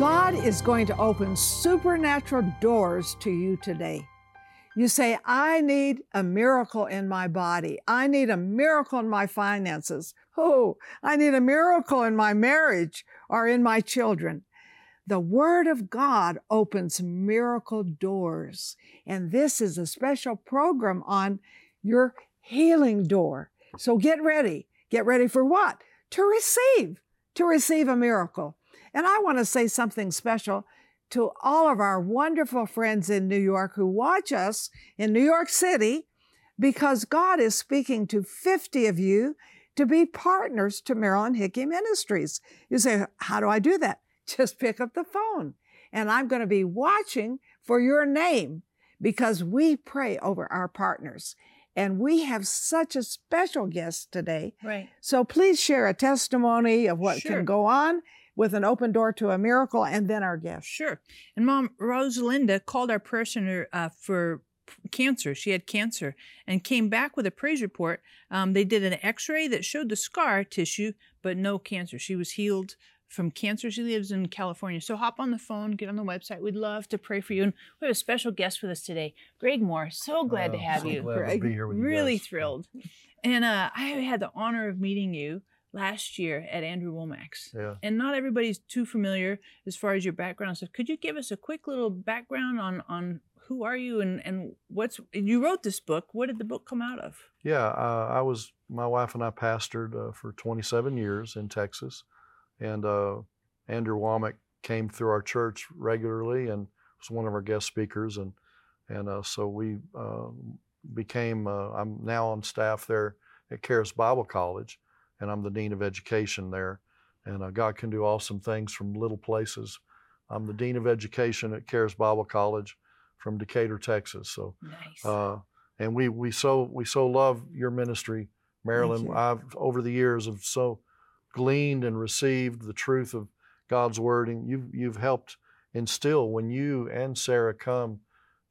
God is going to open supernatural doors to you today. You say, I need a miracle in my body. I need a miracle in my finances. Oh, I need a miracle in my marriage or in my children. The Word of God opens miracle doors. And this is a special program on your healing door. So get ready. Get ready for what? To receive, to receive a miracle. And I want to say something special to all of our wonderful friends in New York who watch us in New York City because God is speaking to 50 of you to be partners to Marilyn Hickey Ministries. You say, How do I do that? Just pick up the phone. And I'm going to be watching for your name because we pray over our partners. And we have such a special guest today. Right. So please share a testimony of what Sure. can go on with an open door to a miracle and then our guest. Sure. And Mom Rosalinda called our prayer center uh, for cancer. She had cancer and came back with a praise report. Um, they did an x ray that showed the scar tissue, but no cancer. She was healed from cancer. She lives in California. So hop on the phone, get on the website. We'd love to pray for you. And we have a special guest with us today, Greg Mohr. So glad to Oh, have so you. glad to Greg. be here with you really guys. thrilled. And uh, I had the honor of meeting you last year at Andrew Wommack's. Yeah. And not everybody's too familiar as far as your background stuff. Could you give us a quick little background on on who are you and and what's you wrote this book? What did the book come out of? Yeah, uh, I was my wife and I pastored uh, for 27 years in Texas, and uh, Andrew Wommack came through our church regularly and was one of our guest speakers, and and uh, so we uh, became. Uh, I'm now on staff there at Charis Bible College, and I'm the dean of education there, and uh, God can do awesome things from little places. I'm the dean of education at Charis Bible College from Decatur, Texas. So. Nice. Uh, and we we so we so love your ministry, Marilyn. I've over the years have so gleaned and received the truth of God's word, and you've you've helped instill when you and Sarah come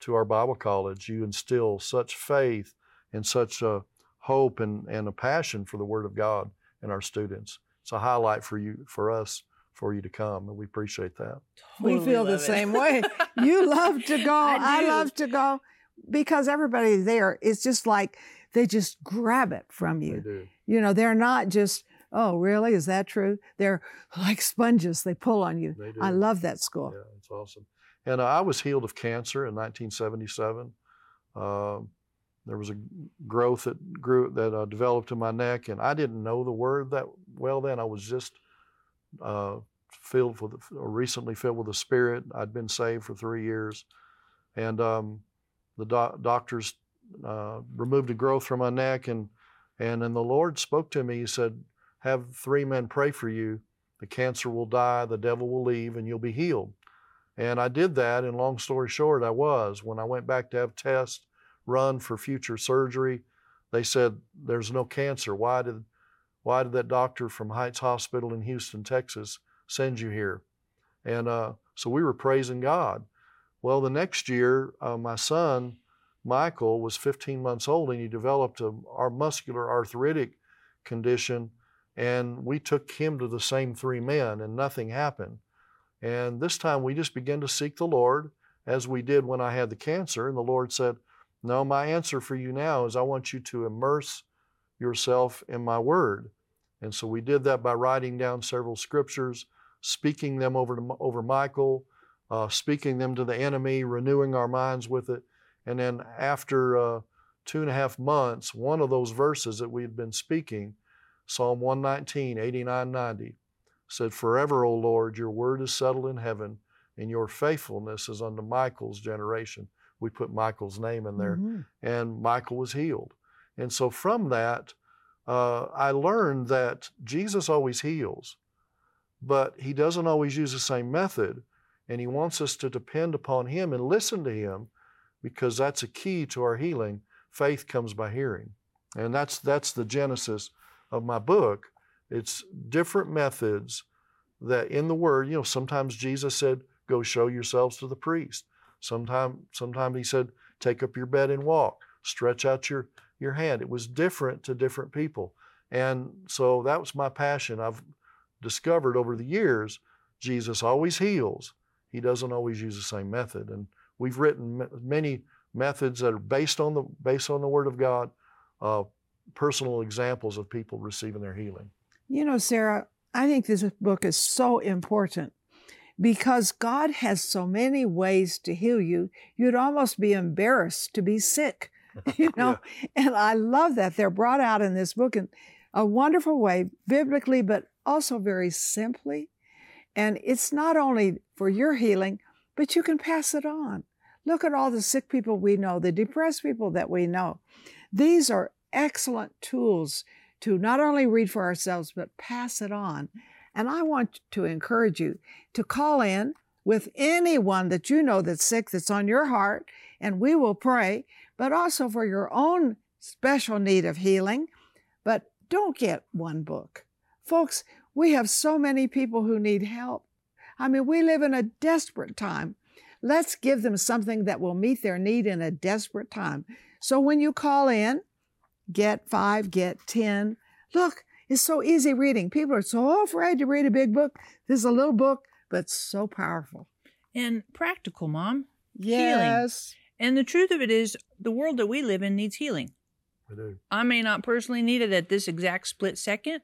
to our Bible college, you instill such faith and such a hope and, and a passion for the Word of God in our students. It's a highlight for you for us for you to come, and we appreciate that. we feel the it. same way. You love to go. I I, love to go because everybody there is just like they just grab it from They you. do. You know, they're not just, oh, really? Is that true? They're like sponges. They pull on you. I love that school. Yeah, it's awesome. And uh, I was healed of cancer in 1977. Um, there was a growth that grew that uh, developed in my neck, and I didn't know the word that well then. I was just uh, filled with, or recently filled with the Spirit. I'd been saved for three years, and um, the doc- doctors uh, removed a growth from my neck, and and then the Lord spoke to me. He said, "Have three men pray for you. The cancer will die, the devil will leave, and you'll be healed." And I did that. And long story short, I was. When I went back to have tests run for future surgery, they said there's no cancer. Why did why did that doctor from Heights Hospital in Houston, Texas, send you here? And uh, so we were praising God. Well, the next year, uh, my son Michael was 15 months old, and he developed a our muscular arthritic condition. And we took him to the same three men, and nothing happened. And this time we just began to seek the Lord as we did when I had the cancer. And the Lord said, No, my answer for you now is I want you to immerse yourself in my word. And so we did that by writing down several scriptures, speaking them over to over Michael, uh, speaking them to the enemy, renewing our minds with it. And then after uh, two and a half months, one of those verses that we had been speaking, Psalm 119, 89, 90, said, Forever, O Lord, your word is settled in heaven, and your faithfulness is unto Michael's generation. We put Michael's name in there, Mhm. and Michael was healed. And so from that, uh, I learned that Jesus always heals, but he doesn't always use the same method. And he wants us to depend upon him and listen to him because that's a key to our healing. Faith comes by hearing. And that's, that's the genesis of my book. It's different methods that in the Word, you know, sometimes Jesus said, go show yourselves to the priest. Sometime, sometime he said, take up your bed and walk, stretch out your, your hand. It was different to different people. And so that was my passion. I've discovered over the years, Jesus always heals. He doesn't always use the same method. And we've written many methods that are based on the based on the Word of God, uh, personal examples of people receiving their healing. You know, Sarah, I think this book is so important because God has so many ways to heal you. You'd almost be embarrassed to be sick, you know. yeah. And I love that they're brought out in this book in a wonderful way, biblically, but also very simply. And it's not only for your healing, but you can pass it on. Look at all the sick people we know, the depressed people that we know. These are excellent tools to not only read for ourselves, but pass it on. And I want to encourage you to call in with anyone that you know that's sick, that's on your heart, and we will pray, but also for your own special need of healing. But don't get one book. Folks, we have so many people who need help. I mean, we live in a desperate time. Let's give them something that will meet their need in a desperate time. So when you call in, get five, get 10. Look, it's so easy reading. People are so afraid to read a big book. This is a little book, but so powerful. And practical, Mom. Yes. Healing. And the truth of it is, the world that we live in needs healing. I do. I may not personally need it at this exact split second.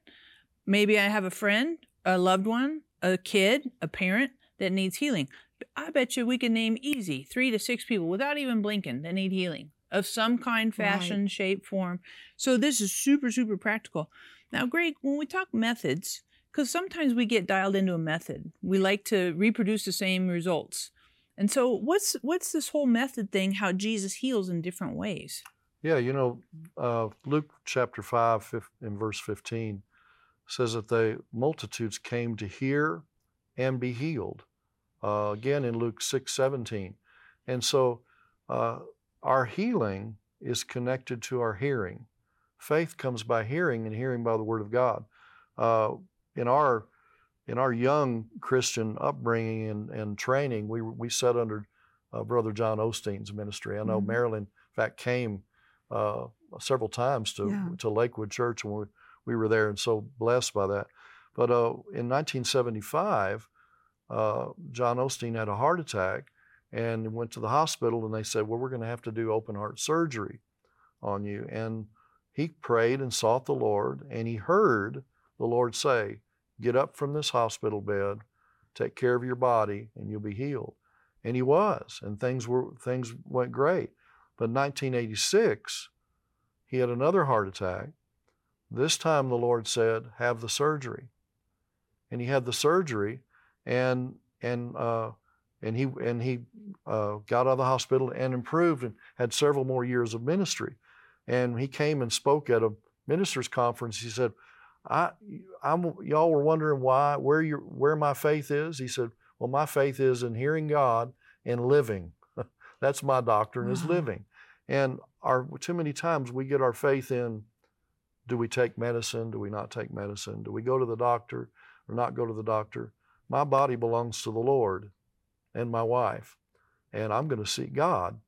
Maybe I have a friend, a loved one, a kid, a parent that needs healing. I bet you we can name easy three to six people without even blinking that need healing of some kind, fashion, right. shape, form. So this is super, super practical. Now, Greg, when we talk methods, because sometimes we get dialed into a method, we like to reproduce the same results. And so, what's what's this whole method thing? How Jesus heals in different ways? Yeah, you know, uh, Luke chapter five in verse fifteen says that the multitudes came to hear and be healed. Uh, again in Luke six seventeen, and so uh, our healing is connected to our hearing. Faith comes by hearing, and hearing by the Word of God. Uh, in our in our young Christian upbringing and, and training, we we sat under uh, Brother John Osteen's ministry. I know mm-hmm. Marilyn, in fact, came uh, several times to yeah. to Lakewood Church, and we we were there and so blessed by that. But uh, in 1975, uh, John Osteen had a heart attack, and went to the hospital and they said, Well, we're going to have to do open heart surgery on you. And he prayed and sought the Lord, and he heard the Lord say, Get up from this hospital bed, take care of your body, and you'll be healed. And he was, and things were things went great. But in 1986, he had another heart attack. This time the Lord said, Have the surgery. And he had the surgery, and and uh, and he and he uh, got out of the hospital and improved and had several more years of ministry. And he came and spoke at a ministers' conference. He said, I, I'm, y'all were wondering why, where your, where my faith is. He said, well, my faith is in hearing God and living. That's my doctrine is living. And our too many times we get our faith in, do we take medicine? Do we not take medicine? Do we go to the doctor or not go to the doctor? My body belongs to the Lord and my wife. And I'm going to seek God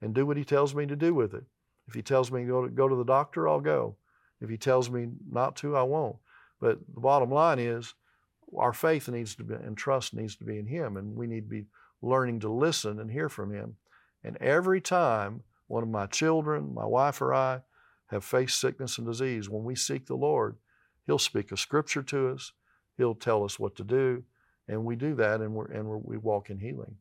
and do what He tells me to do with it. If He tells me to go to, go to the doctor, I'll go. If He tells me not to, I won't. But the bottom line is our faith needs to be and trust needs to be in Him, and we need to be learning to listen and hear from Him. And every time one of my children, my wife, or I have faced sickness and disease, when we seek the Lord, He'll speak a scripture to us. He'll tell us what to do and we do that and we're and we're, we walk in healing.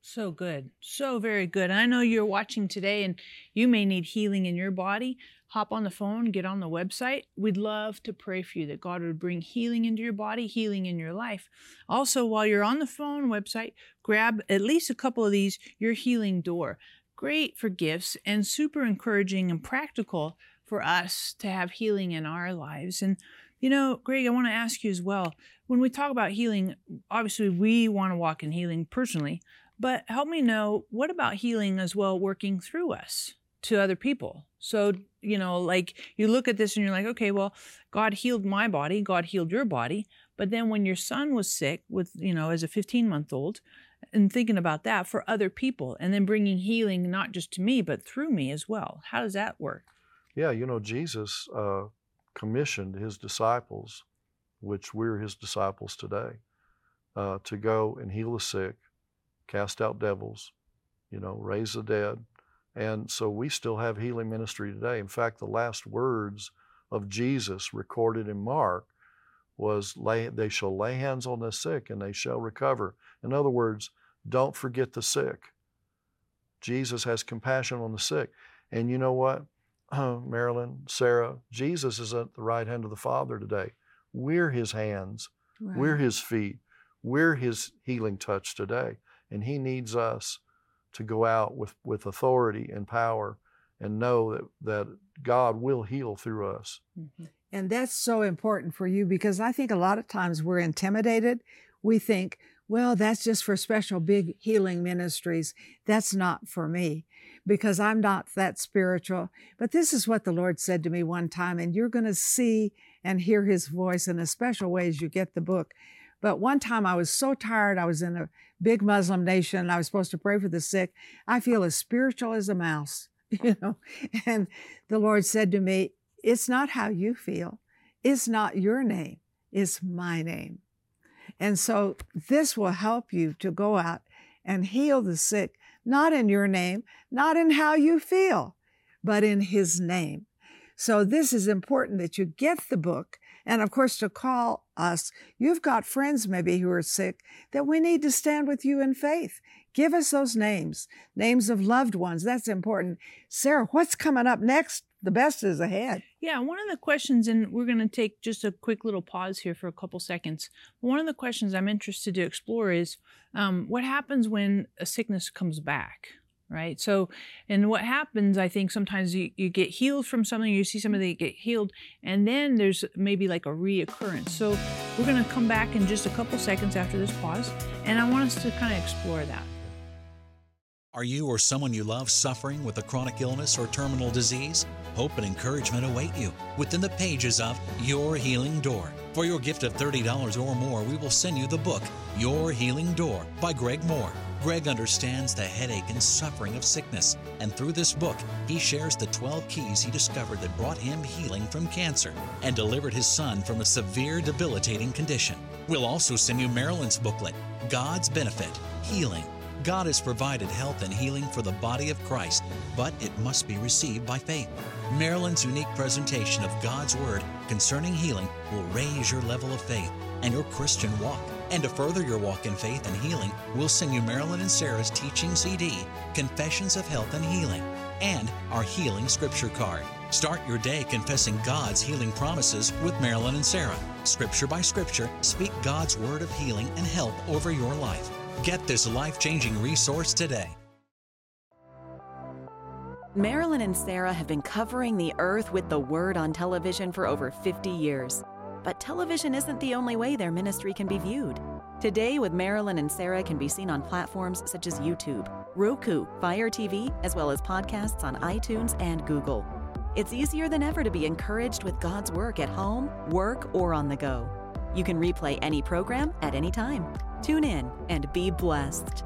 So good. So very good. I know you're watching today and you may need healing in your body. Hop on the phone get on the website. We'd love to pray for you that god would bring healing into your body healing in your life. Also while you're on the phone website grab at least a couple of these your healing door. Great for gifts and super encouraging and practical for us to have healing in our lives. And you know, Greg, I want to ask you as well. When we talk about healing, obviously we want to walk in healing personally, but help me know what about healing as well working through us to other people? So, you know, like you look at this and you're like, okay, well, God healed my body, God healed your body, But then when your son was sick, with you know, as a 15 month old, and thinking about that for other people, and then bringing healing not just to me but through me as well. How does that work? Yeah, you know, Jesus uh, commissioned his disciples, which we're his disciples today, uh, to go and heal the sick, cast out devils, you know, raise the dead. And so we still have healing ministry today. In fact, the last words of Jesus recorded in Mark was lay, they shall lay hands on the sick and they shall recover. In other words, don't forget the sick. Jesus has compassion on the sick. And you know what, Marilyn, Sarah, Jesus is at the right hand of the Father today. We're his hands, right. we're his feet, we're his healing touch today. And he needs us to go out with, with authority and power and know that, that God will heal through us. Mm-hmm. And that's so important for you because I think a lot of times we're intimidated. We think, well, that's just for special big healing ministries. That's not for me because I'm not that spiritual. But this is what the Lord said to me one time, and you're going to see and hear his voice in a special way as you get the book. But one time I was so tired. I was in a big Muslim nation and I was supposed to pray for the sick. I feel as spiritual as a mouse, you know. And the Lord said to me, It's not how you feel, it's not your name, it's my name. And so this will help you to go out and heal the sick, not in your name, not in how you feel, but in His name. So this is important that you get the book. And of course, to call us, you've got friends maybe who are sick that we need to stand with you in faith. Give us those names, names of loved ones. That's important. Sarah, what's coming up next? the best is ahead. Yeah, one of the questions, and we're going to take just a quick little pause here for a couple seconds. One of the questions I'm interested to explore is um, what happens when a sickness comes back, right? So, and what happens, I think sometimes you, you get healed from something, you see somebody get healed, and then there's maybe like a reoccurrence. So, we're going to come back in just a couple seconds after this pause, and I want us to kind of explore that. Are you or someone you love suffering with a chronic illness or terminal disease? Hope and encouragement await you within the pages of Your Healing Door. For your gift of $30 or more, we will send you the book, Your Healing Door by Greg Mohr. Greg understands the headache and suffering of sickness, and through this book, he shares the 12 keys he discovered that brought him healing from cancer and delivered his son from a severe debilitating condition. We'll also send you Marilyn's booklet, God's Benefit Healing God has provided health and healing for the body of Christ, but it must be received by faith. Marilyn's unique presentation of God's Word concerning healing will raise your level of faith and your Christian walk. And to further your walk in faith and healing, we'll send you Marilyn and Sarah's teaching CD, Confessions of Health and Healing, and our Healing Scripture card. Start your day confessing God's healing promises with Marilyn and Sarah. Scripture by scripture, speak God's word of healing and help over your life. Get this life changing resource today. Marilyn and Sarah have been covering the earth with the Word on television for over 50 years. But television isn't the only way their ministry can be viewed. Today with Marilyn and Sarah can be seen on platforms such as YouTube, Roku, Fire TV, as well as podcasts on iTunes and Google. It's easier than ever to be encouraged with God's work at home, work, or on the go. You can replay any program at any time. Tune in and be blessed.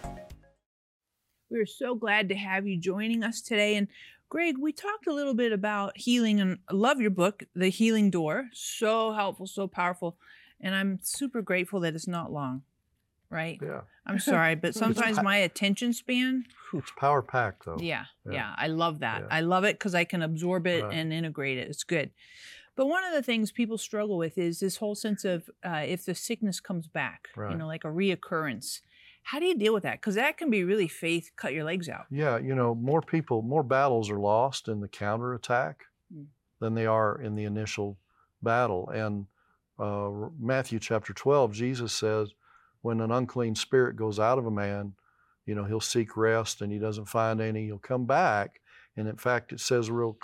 We are so glad to have you joining us today. And Greg, we talked a little bit about healing, and I love your book, The Healing Door. So helpful, so powerful. And I'm super grateful that it's not long, right? Yeah. I'm sorry, but sometimes my attention span. It's power packed, though. Yeah, yeah, yeah, I love that. Yeah. I love it because I can absorb it right. and integrate it. It's good. But one of the things people struggle with is this whole sense of uh, if the sickness comes back, right. you know, like a reoccurrence. How do you deal with that? Because that can be really faith cut your legs out. Yeah, you know, more people, more battles are lost in the counterattack mm. than they are in the initial battle. And uh, Matthew chapter 12, Jesus says, when an unclean spirit goes out of a man, you know, he'll seek rest and he doesn't find any. He'll come back. And in fact, it says real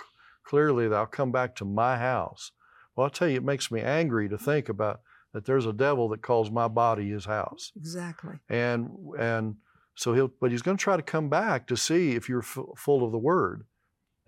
clearly that I'll come back to my house. Well, I'll tell you, it makes me angry to think about that there's a devil that calls my body his house. Exactly. And, and, so he'll, but he's going to try to come back to see if you're f- full of the Word,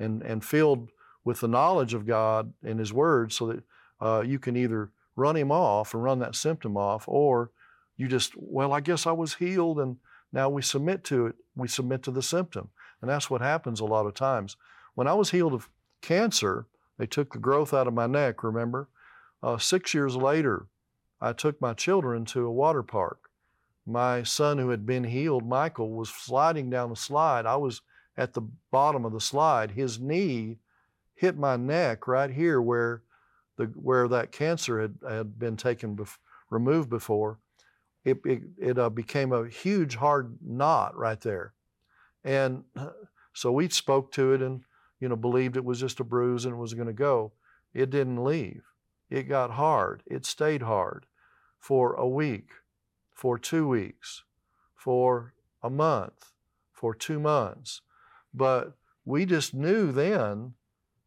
and and filled with the knowledge of God and His Word, so that uh, you can either run him off and run that symptom off, or you just, well, I guess I was healed, and now we submit to it. We submit to the symptom, and that's what happens a lot of times. When I was healed of cancer, they took the growth out of my neck. Remember, uh, six years later, I took my children to a water park my son who had been healed, Michael, was sliding down the slide. I was at the bottom of the slide. His knee hit my neck right here where the where that cancer had, had been taken bef- removed before. It, it, it uh, became a huge hard knot right there. And so we spoke to it and you know believed it was just a bruise and it was going to go. It didn't leave. It got hard. It stayed hard for a week for two weeks, for a month, for two months. But we just knew then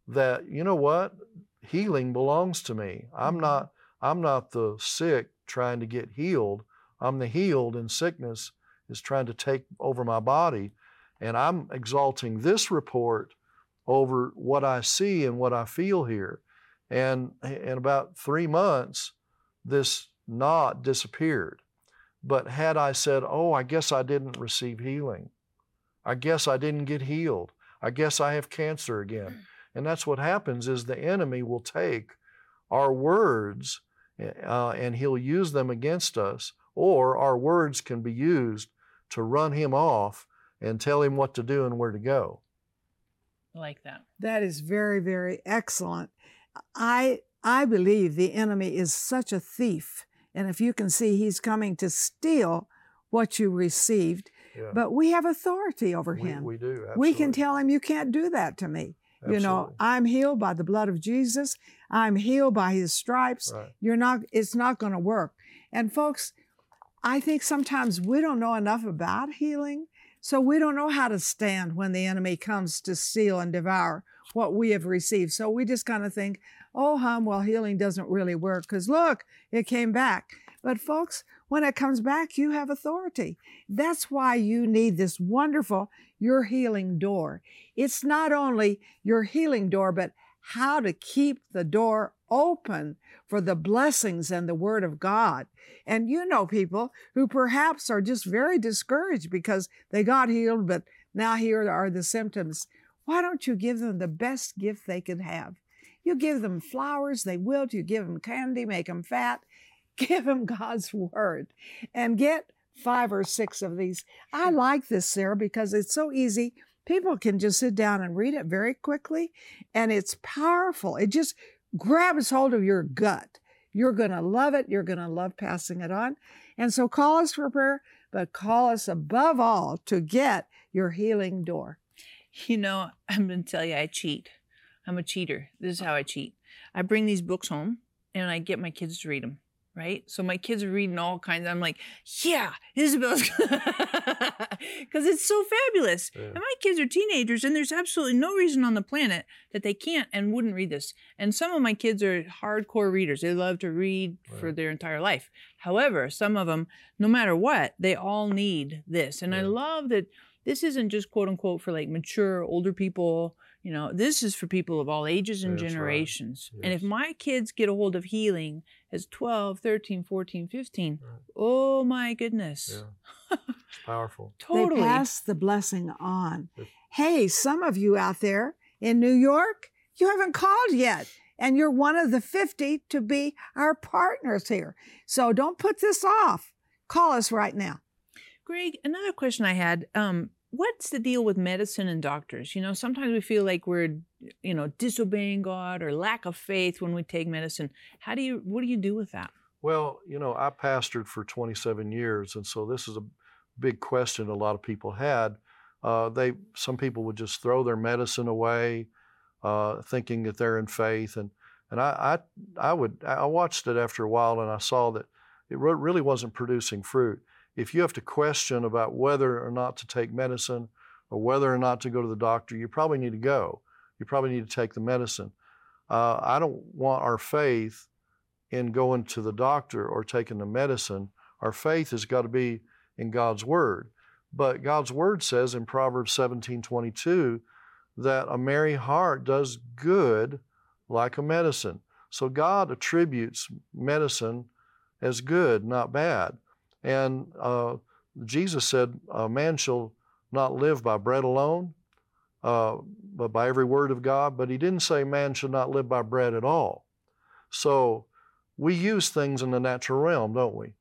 that, you know what? Healing belongs to me. I'm mm-hmm. not I'm not the sick trying to get healed. I'm the healed and sickness is trying to take over my body. And I'm exalting this report over what I see and what I feel here. And in about three months, this knot disappeared. But had I said, oh, I guess I didn't receive healing, I guess I didn't get healed, I guess I have cancer again. Mm. And that's what happens is the enemy will take our words uh, and he'll use them against us, or our words can be used to run him off and tell him what to do and where to go. I like that. That is very, very excellent. I I believe the enemy is such a thief and if you can see, he's coming to steal what you received. Yeah. But we have authority over we, him. We do. Absolutely. We can tell him, you can't do that to me. Absolutely. You know, I'm healed by the blood of Jesus. I'm healed by his stripes. Right. You're not, it's not going to work. And folks, I think sometimes we don't know enough about healing. So we don't know how to stand when the enemy comes to steal and devour what we have received. So we just kind of think, oh, hum, well, healing doesn't really work because look, it came back. But folks, when it comes back, you have authority. That's why you need this wonderful Your Healing Door. It's not only your healing door, but how to keep the door open for the blessings and the Word of God. And you know people who perhaps are just very discouraged because they got healed, but now here are the symptoms. Why don't you give them the best gift they could have? You give them flowers, they wilt. You give them candy, make them fat. Give them God's word and get five or six of these. I mm. like this, Sarah, because it's so easy. People can just sit down and read it very quickly, and it's powerful. It just grabs hold of your gut. You're going to love it. You're going to love passing it on. And so call us for prayer, but call us above all to get your healing door. You know, I'm going to tell you, I cheat. I'm a cheater. This is oh. how I cheat. I bring these books home and I get my kids to read them. Right. So my kids are reading all kinds. I'm like, yeah, Isabel's because it's so fabulous. Yeah. And my kids are teenagers and there's absolutely no reason on the planet that they can't and wouldn't read this. And some of my kids are hardcore readers. They love to read right. for their entire life. However, some of them, no matter what, they all need this. And yeah. I love that this isn't just quote unquote for like mature older people you know, this is for people of all ages and That's generations. Right. Yes. And if my kids get a hold of healing as 12, 13, 14, 15, right. oh my goodness. Yeah. It's powerful. totally. They pass the blessing on. hey, some of you out there in New York, you haven't called yet. And you're one of the 50 to be our partners here. So don't put this off. Call us right now. Greg, another question I had. Um, what's the deal with medicine and doctors? You know, sometimes we feel like we're, you know, disobeying God or lack of faith when we take medicine. How do you, what do you do with that? Well, you know, I pastored for 27 years, and so this is a big question a lot of people had. Uh, they, some people would just throw their medicine away, uh, thinking that they're in faith, and And I, I, I would, I watched it after a while, and I saw that it really wasn't producing fruit. If you have to question about whether or not to take medicine or whether or not to go to the doctor, you probably need to go. You probably need to take the medicine. Uh, I don't want our faith in going to the doctor or taking the medicine. Our faith has got to be in God's Word. But God's Word says in Proverbs 17 22 that a merry heart does good like a medicine. So God attributes medicine as good, not bad. And uh, Jesus said, A man shall not live by bread alone, uh, but by every word of God. But he didn't say man should not live by bread at all. So we use things in the natural realm, don't we?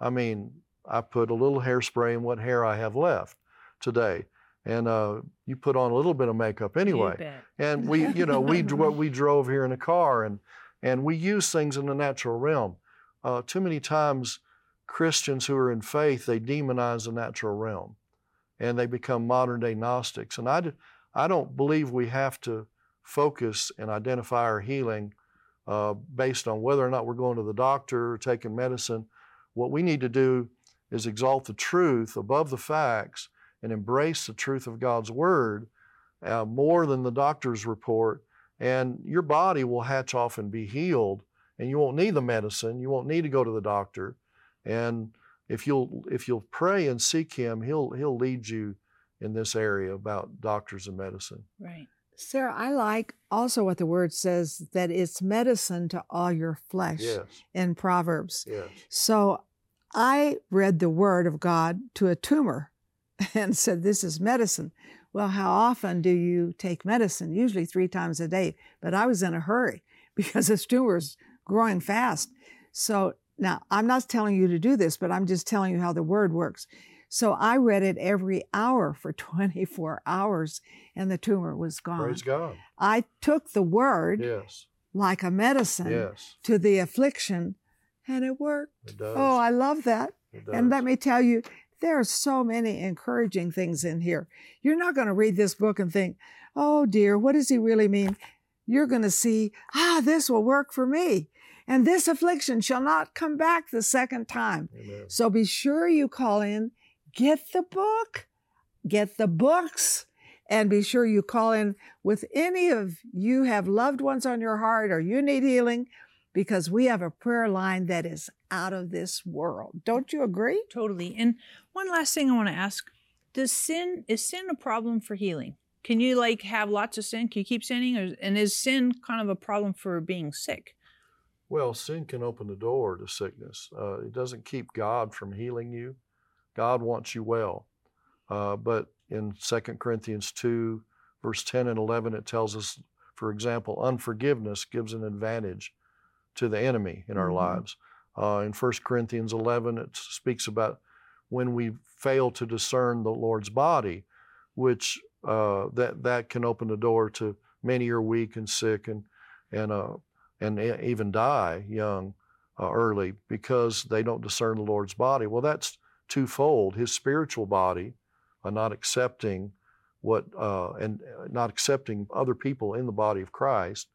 I mean, I put a little hairspray in what hair I have left today. And uh, you put on a little bit of makeup anyway. And we, you know, we we drove here in a car, and and we use things in the natural realm. Uh, too many times, Christians who are in faith they demonize the natural realm, and they become modern day Gnostics. And I, I don't believe we have to focus and identify our healing uh, based on whether or not we're going to the doctor or taking medicine. What we need to do is exalt the truth above the facts and embrace the truth of God's Word uh, more than the doctor's report, and your body will hatch off and be healed, and you won't need the medicine. You won't need to go to the doctor, and if you'll if you'll pray and seek Him, He'll He'll lead you in this area about doctors and medicine. Right. Sarah, I like also what the word says that it's medicine to all your flesh yes. in Proverbs. Yes. So I read the word of God to a tumor and said, This is medicine. Well, how often do you take medicine? Usually three times a day. But I was in a hurry because this tumor is growing fast. So now I'm not telling you to do this, but I'm just telling you how the word works. So I read it every hour for 24 hours and the tumor was gone. Praise God. I took the word yes. like a medicine yes. to the affliction and it worked. It does. Oh, I love that. It does. And let me tell you, there are so many encouraging things in here. You're not going to read this book and think, oh dear, what does he really mean? You're going to see, ah, this will work for me. And this affliction shall not come back the second time. Amen. So be sure you call in, get the book, get the books, and be sure you call in with any of you have loved ones on your heart or you need healing because we have a prayer line that is out of this world. Don't you agree? Totally. And one last thing I want to ask Does sin, is sin a problem for healing? Can you like have lots of sin? Can you keep sinning? Or, and is sin kind of a problem for being sick? Well, sin can open the door to sickness. Uh, it doesn't keep God from healing you. God wants you well. Uh, but in 2 Corinthians 2, verse 10 and 11, it tells us, for example, unforgiveness gives an advantage to the enemy in our mm-hmm. lives. Uh, in 1 Corinthians 11, it speaks about when we fail to discern the Lord's body, which uh, that that can open the door to many are weak and sick and and uh, and even die young uh, early because they don't discern the Lord's body. Well, that's twofold: His spiritual body, uh, not accepting what uh, and uh, not accepting other people in the body of Christ,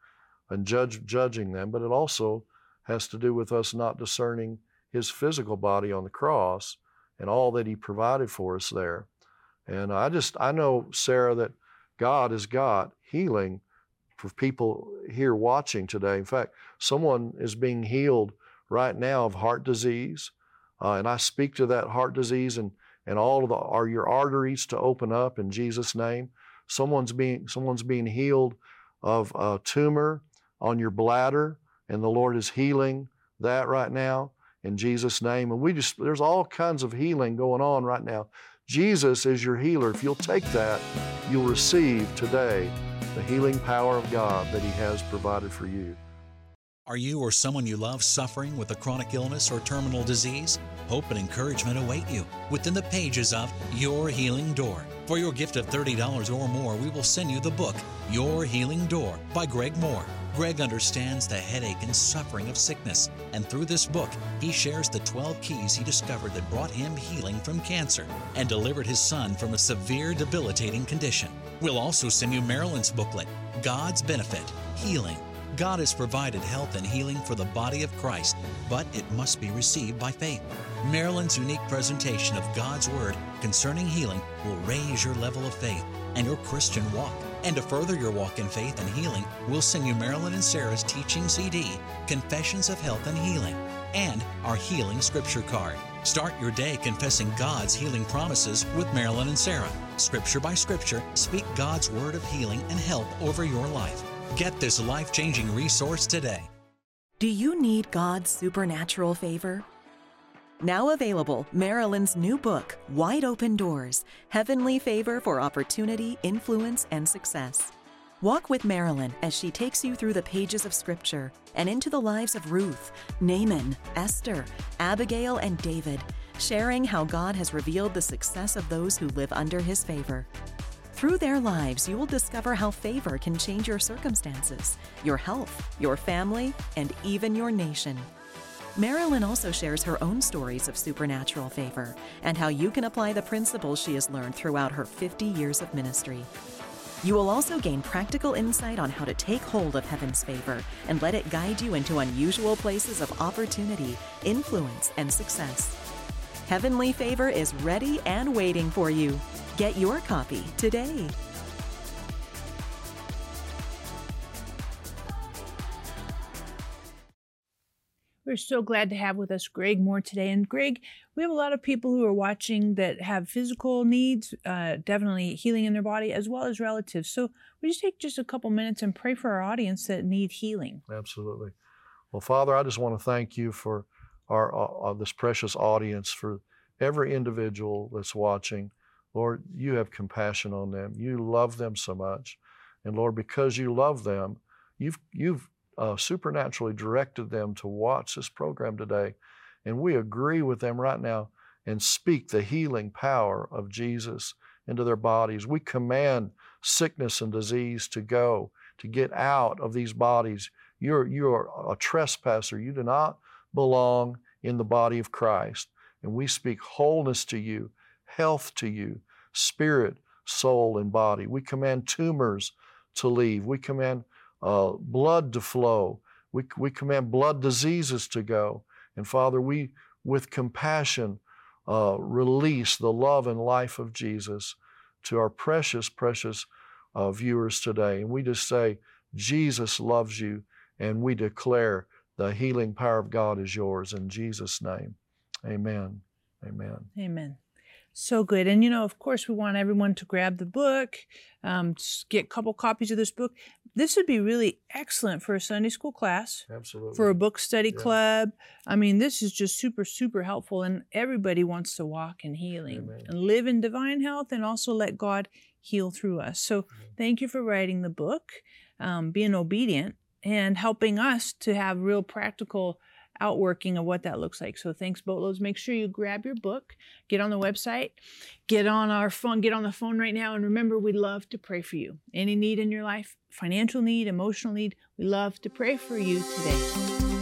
and judge judging them, but it also has to do with us not discerning his physical body on the cross and all that he provided for us there. And I just I know Sarah that God has got healing for people here watching today. In fact, someone is being healed right now of heart disease, uh, and I speak to that heart disease and and all of the are your arteries to open up in Jesus' name. Someone's being someone's being healed of a tumor on your bladder, and the Lord is healing that right now in Jesus' name. And we just, there's all kinds of healing going on right now. Jesus is your healer. If you'll take that, you'll receive today the healing power of God that He has provided for you. Are you or someone you love suffering with a chronic illness or terminal disease? Hope and encouragement await you within the pages of Your Healing Door. For your gift of $30 or more, we will send you the book, Your Healing Door by Greg Mohr. Greg understands the headache and suffering of sickness, and through this book, he shares the 12 keys he discovered that brought him healing from cancer and delivered his son from a severe, debilitating condition. We'll also send you Marilyn's booklet, God's Benefit Healing God has provided health and healing for the body of Christ, but it must be received by faith. Marilyn's unique presentation of God's Word concerning healing will raise your level of faith and your Christian walk. And to further your walk in faith and healing, we'll send you Marilyn and Sarah's teaching CD, Confessions of Health and Healing, and our Healing Scripture card. Start your day confessing God's healing promises with Marilyn and Sarah. Scripture by scripture, speak God's word of healing and help over your life. Get this life changing resource today. Do you need God's supernatural favor? Now available, Marilyn's new book, Wide Open Doors Heavenly Favor for Opportunity, Influence, and Success. Walk with Marilyn as she takes you through the pages of Scripture and into the lives of Ruth, Naaman, Esther, Abigail, and David, sharing how God has revealed the success of those who live under His favor. Through their lives, you will discover how favor can change your circumstances, your health, your family, and even your nation. Marilyn also shares her own stories of supernatural favor and how you can apply the principles she has learned throughout her 50 years of ministry. You will also gain practical insight on how to take hold of heaven's favor and let it guide you into unusual places of opportunity, influence, and success. Heavenly Favor is ready and waiting for you. Get your copy today. We're so glad to have with us Greg Mohr today. And Greg, we have a lot of people who are watching that have physical needs, uh, definitely healing in their body, as well as relatives. So we just take just a couple minutes and pray for our audience that need healing. Absolutely. Well, Father, I just want to thank you for our uh, uh this precious audience, for every individual that's watching. Lord, you have compassion on them. You love them so much. And Lord, because you love them, you've, you've uh, supernaturally directed them to watch this program today. And we agree with them right now and speak the healing power of Jesus into their bodies. We command sickness and disease to go, to get out of these bodies. You're, you're a trespasser. You do not belong in the body of Christ. And we speak wholeness to you, health to you, spirit, soul, and body. We command tumors to leave. We command uh, blood to flow. We, we command blood diseases to go. And Father, we, with compassion, uh, release the love and life of Jesus to our precious, precious uh, viewers today. And we just say, Jesus loves you, and we declare the healing power of God is yours in Jesus' name. Amen. Amen. Amen. So good. And, you know, of course, we want everyone to grab the book, um, get a couple copies of this book. This would be really excellent for a Sunday school class. Absolutely. For a book study Yeah. club. I mean, this is just super, super helpful. And everybody wants to walk in healing Amen. and live in divine health and also let God heal through us. So thank you for writing the book, um, being obedient, and helping us to have real practical outworking of what that looks like. So thanks boatloads. Make sure you grab your book, get on the website, get on our phone, get on the phone right now. And remember, we love to pray for you. Any need in your life, financial need, emotional need, we love to pray for you today.